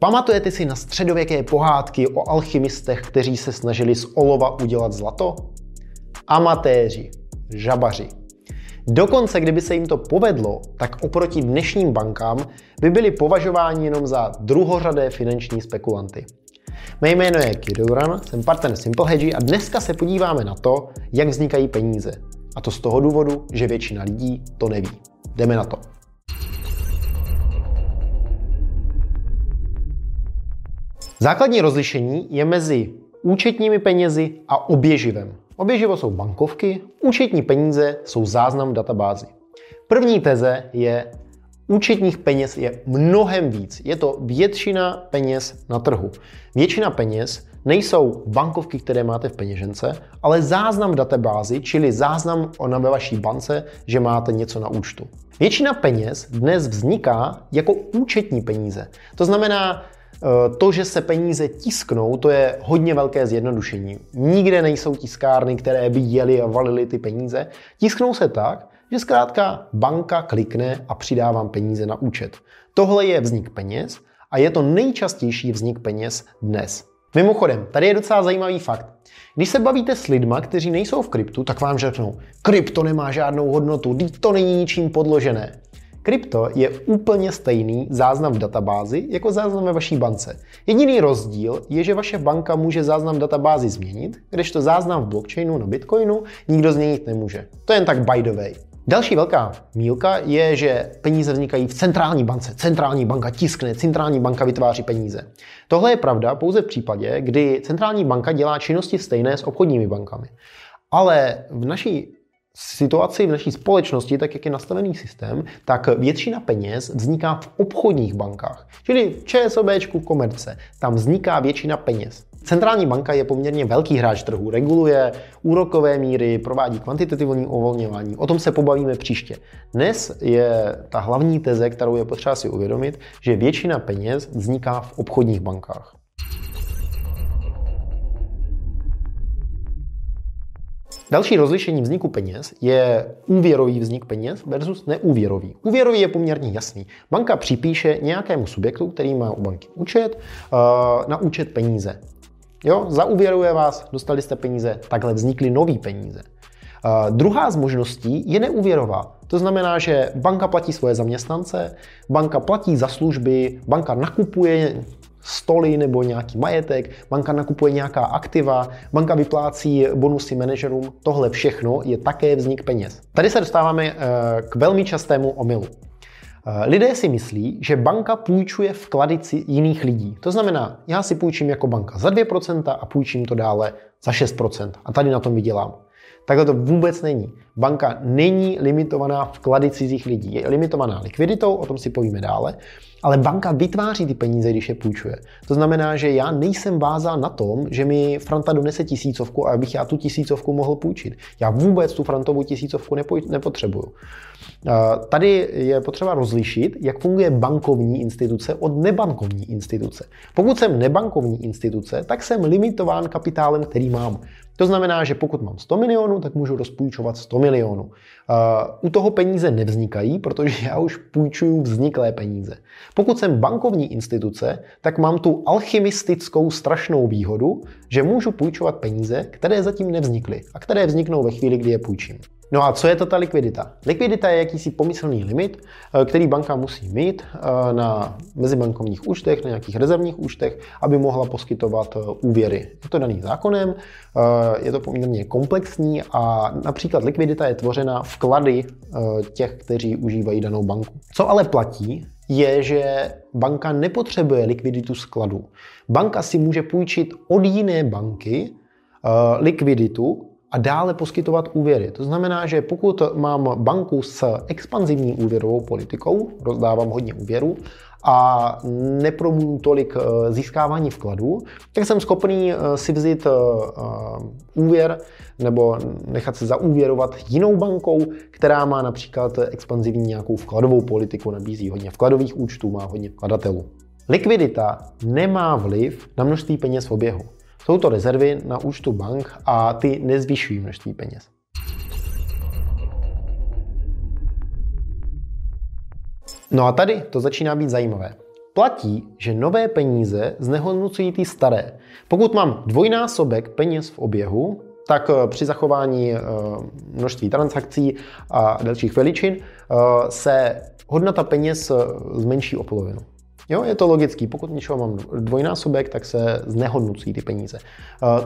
Pamatujete si na středověké pohádky o alchymistech, kteří se snažili z olova udělat zlato? Amatéři, žabaři. Dokonce, kdyby se jim to povedlo, tak oproti dnešním bankám by byli považováni jenom za druhořadé finanční spekulanty. Mé jméno je Kiruran, jsem partner Simple Hedge a dneska se podíváme na to, jak vznikají peníze. A to z toho důvodu, že většina lidí to neví. Jdeme na to. Základní rozlišení je mezi účetními penězi a oběživem. Oběživo jsou bankovky, účetní peníze jsou záznam v databázi. První teze je, účetních peněz je mnohem víc. Je to většina peněz na trhu. Většina peněz nejsou bankovky, které máte v peněžence, ale záznam v databázi, čili záznam na ve vaší bance, že máte něco na účtu. Většina peněz dnes vzniká jako účetní peníze. To znamená, to, že se peníze tisknou, to je hodně velké zjednodušení. Nikde nejsou tiskárny, které by jeli a valily ty peníze. Tisknou se tak, že zkrátka banka klikne a přidá vám peníze na účet. Tohle je vznik peněz a je to nejčastější vznik peněz dnes. Mimochodem, tady je docela zajímavý fakt. Když se bavíte s lidma, kteří nejsou v kryptu, tak vám řeknou, krypto nemá žádnou hodnotu, to není ničím podložené. Krypto je úplně stejný záznam v databázi jako záznam ve vaší bance. Jediný rozdíl je, že vaše banka může záznam v databázi změnit, kdežto záznam v blockchainu na Bitcoinu nikdo změnit nemůže. To je jen tak by the way. Další velká mílka je, že peníze vznikají v centrální bance. Centrální banka tiskne, centrální banka vytváří peníze. Tohle je pravda pouze v případě, kdy centrální banka dělá činnosti stejné s obchodními bankami. Ale v naší situaci v naší společnosti, tak jak je nastavený systém, tak většina peněz vzniká v obchodních bankách. Čili ČSOB, komerce, tam vzniká většina peněz. Centrální banka je poměrně velký hráč trhu, reguluje úrokové míry, provádí kvantitativní uvolňování. O tom se pobavíme příště. Dnes je ta hlavní teze, kterou je potřeba si uvědomit, že většina peněz vzniká v obchodních bankách. Další rozlišení vzniku peněz je úvěrový vznik peněz versus neúvěrový. Úvěrový je poměrně jasný. Banka připíše nějakému subjektu, který má u banky účet, eh, na účet peníze. Jo, zaúvěruje vás, dostali jste peníze, takhle vznikly nový peníze. Uh, druhá z možností je neúvěrová. To znamená, že banka platí svoje zaměstnance, banka platí za služby, banka nakupuje stoly nebo nějaký majetek, banka nakupuje nějaká aktiva, banka vyplácí bonusy manažerům, tohle všechno je také vznik peněz. Tady se dostáváme eh, k velmi častému omylu. Eh, lidé si myslí, že banka půjčuje vklady jiných lidí. To znamená, já si půjčím jako banka za 2% a půjčím to dále za 6% a tady na tom vydělám. Takhle to vůbec není. Banka není limitovaná vklady cizích lidí. Je limitovaná likviditou, o tom si povíme dále, ale banka vytváří ty peníze, když je půjčuje. To znamená, že já nejsem vázán na tom, že mi Franta donese tisícovku a abych já tu tisícovku mohl půjčit. Já vůbec tu Frantovou tisícovku nepotřebuju. Tady je potřeba rozlišit, jak funguje bankovní instituce od nebankovní instituce. Pokud jsem nebankovní instituce, tak jsem limitován kapitálem, který mám. To znamená, že pokud mám 100 milionů, tak můžu rozpůjčovat 100 milionů. U toho peníze nevznikají, protože já už půjčuju vzniklé peníze. Pokud jsem bankovní instituce, tak mám tu alchymistickou strašnou výhodu, že můžu půjčovat peníze, které zatím nevznikly a které vzniknou ve chvíli, kdy je půjčím. No a co je to ta likvidita? Likvidita je jakýsi pomyslný limit, eh, který banka musí mít eh, na mezibankovních účtech, na nějakých rezervních účtech, aby mohla poskytovat eh, úvěry. Je to daný zákonem, je to poměrně komplexní a například likvidita je tvořena vklady těch, kteří užívají danou banku. Co ale platí, je, že banka nepotřebuje likviditu skladu. Banka si může půjčit od jiné banky likviditu, a dále poskytovat úvěry. To znamená, že pokud mám banku s expanzivní úvěrovou politikou, rozdávám hodně úvěru a nepromuju tolik eh, získávání vkladů, tak jsem schopný eh, si vzít eh, úvěr nebo nechat se zaúvěrovat jinou bankou, která má například expanzivní nějakou vkladovou politiku, nabízí hodně vkladových účtů, má hodně vkladatelů. Likvidita nemá vliv na množství peněz v oběhu. Jsou to rezervy na účtu bank a ty nezvyšují množství peněz. No a tady to začíná být zajímavé. platí, že nové peníze znehodnocují ty staré. Pokud mám dvojnásobek peněz v oběhu, tak eh, při zachování eh, množství transakcí a dalších veličin eh, se hodnota peněz zmenší o polovinu. Jo, je to logický. Pokud něčeho mám dvojnásobek, tak se znehodnocují ty peníze.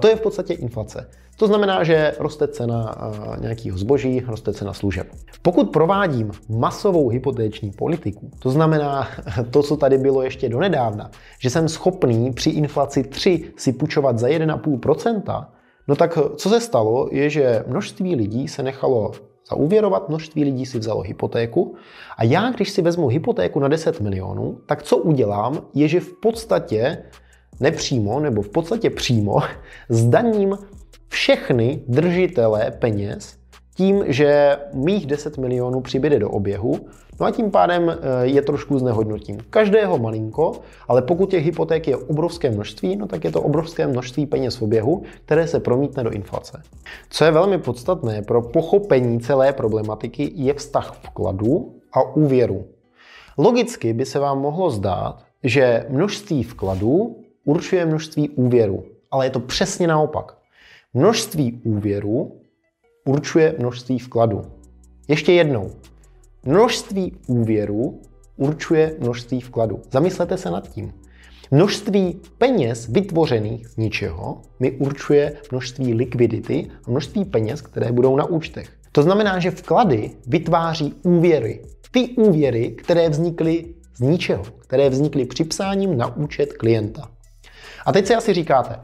To je v podstatě inflace. To znamená, že roste cena nějakého zboží, roste cena služeb. Pokud provádím masovou hypotéční politiku, to znamená to, co tady bylo ještě donedávna, že jsem schopný při inflaci 3 si půjčovat za 1,5%, No tak co se stalo, je, že množství lidí se nechalo zaúvěrovat, množství lidí si vzalo hypotéku a já, když si vezmu hypotéku na 10 milionů, tak co udělám, je, že v podstatě nepřímo nebo v podstatě přímo zdaním všechny držitele peněz tím, že mých 10 milionů přibyde do oběhu, no a tím pádem eh, je trošku znehodnotím. Každého malinko, ale pokud těch hypoték je obrovské množství, no tak je to obrovské množství peněz v oběhu, které se promítne do inflace. Co je velmi podstatné pro pochopení celé problematiky, je vztah vkladu a úvěru. Logicky by se vám mohlo zdát, že množství vkladů určuje množství úvěru, ale je to přesně naopak. Množství úvěru určuje množství vkladu. Ještě jednou. Množství úvěru určuje množství vkladu. Zamyslete se nad tím. Množství peněz vytvořených z ničeho mi určuje množství likvidity a množství peněz, které budou na účtech. To znamená, že vklady vytváří úvěry. Ty úvěry, které vznikly z ničeho, které vznikly připsáním na účet klienta. A teď si asi říkáte,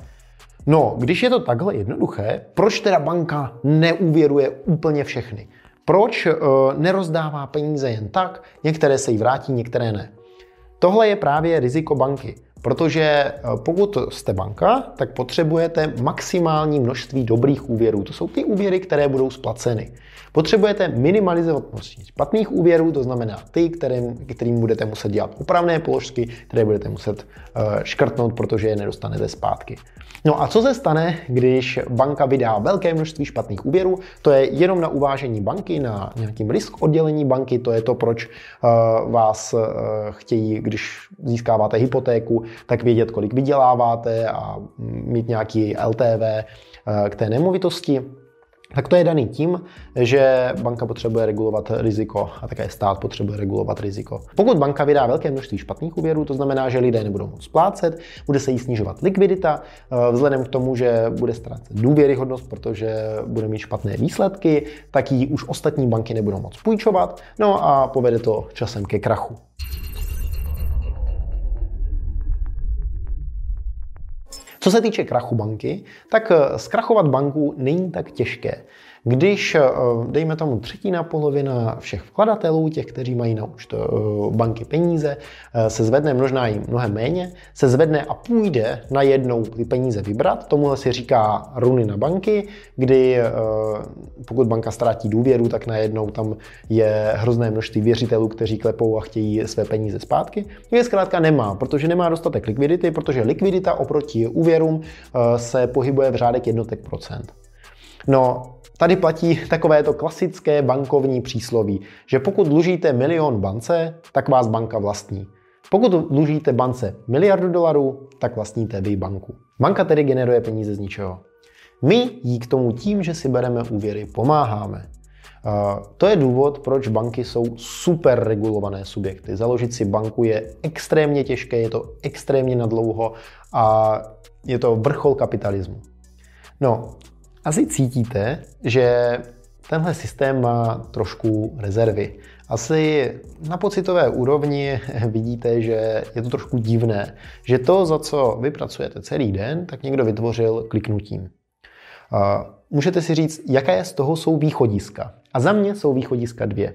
No, když je to takhle jednoduché, proč teda banka neuvěruje úplně všechny? Proč e, nerozdává peníze jen tak? Některé se jí vrátí, některé ne. Tohle je právě riziko banky. Protože eh, pokud jste banka, tak potřebujete maximální množství dobrých úvěrů. To jsou ty úvěry, které budou splaceny. Potřebujete minimalizovat množství špatných úvěrů, to znamená ty, kterým, kterým budete muset dělat opravné položky, které budete muset uh, škrtnout, protože je nedostanete zpátky. No a co se stane, když banka vydá velké množství špatných úvěrů? To je jenom na uvážení banky, na nějakým risk oddělení banky, to je to, proč uh, vás chtějí, když získáváte hypotéku, tak vědět, kolik vyděláváte a mít nějaký LTV eh, k té nemovitosti. Tak to je daný tím, že banka potřebuje regulovat riziko a také stát potřebuje regulovat riziko. Pokud banka vydá velké množství špatných úvěrů, to znamená, že lidé nebudou moct splácet, bude se jí snižovat likvidita, eh, vzhledem k tomu, že bude ztrácet důvěryhodnost, protože bude mít špatné výsledky, tak ji už ostatní banky nebudou moct půjčovat, no a povede to časem ke krachu. Co se týče krachu banky, tak eh, zkrachovat banku není tak těžké. Když, eh, dejme tomu, třetina polovina všech vkladatelů, těch, kteří mají na účtu eh, banky peníze, eh, se zvedne, možná jim mnohem méně, se zvedne a půjde na jednou ty peníze vybrat. Tomuhle se říká runy na banky, kdy pokud banka ztratí důvěru, tak najednou tam je hrozné množství věřitelů, kteří klepou a chtějí své peníze zpátky. Je zkrátka nemá, protože nemá dostatek likvidity, protože likvidita oproti úvěrům se pohybuje v řádek jednotek procent. No, tady platí takové to klasické bankovní přísloví, že pokud dlužíte milion bance, tak vás banka vlastní. Pokud dlužíte bance miliardu dolarů, tak vlastníte vy banku. Banka tedy generuje peníze z ničeho. My jí k tomu tím, že si bereme úvěry, pomáháme. To je důvod, proč banky jsou super regulované subjekty. Založit si banku je extrémně těžké, je to extrémně nadlouho a je to vrchol kapitalismu. No, asi cítíte, že tenhle systém má trošku rezervy. Asi na pocitové úrovni vidíte, že je to trošku divné, že to, za co vy pracujete celý den, tak někdo vytvořil kliknutím. Můžete si říct, jaké z toho jsou východiska. A za mě jsou východiska dvě.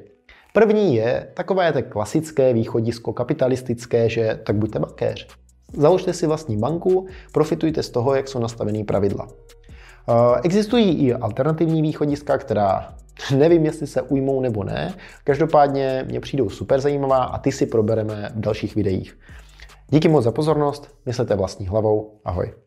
První je takové to klasické východisko kapitalistické, že tak buďte bankéř. Založte si vlastní banku, profitujte z toho, jak jsou nastavený pravidla. Eh, existují i alternativní východiska, která nevím, jestli se ujmou nebo ne. Každopádně mě přijdou super zajímavá a ty si probereme v dalších videích. Díky moc za pozornost, myslete vlastní hlavou, ahoj.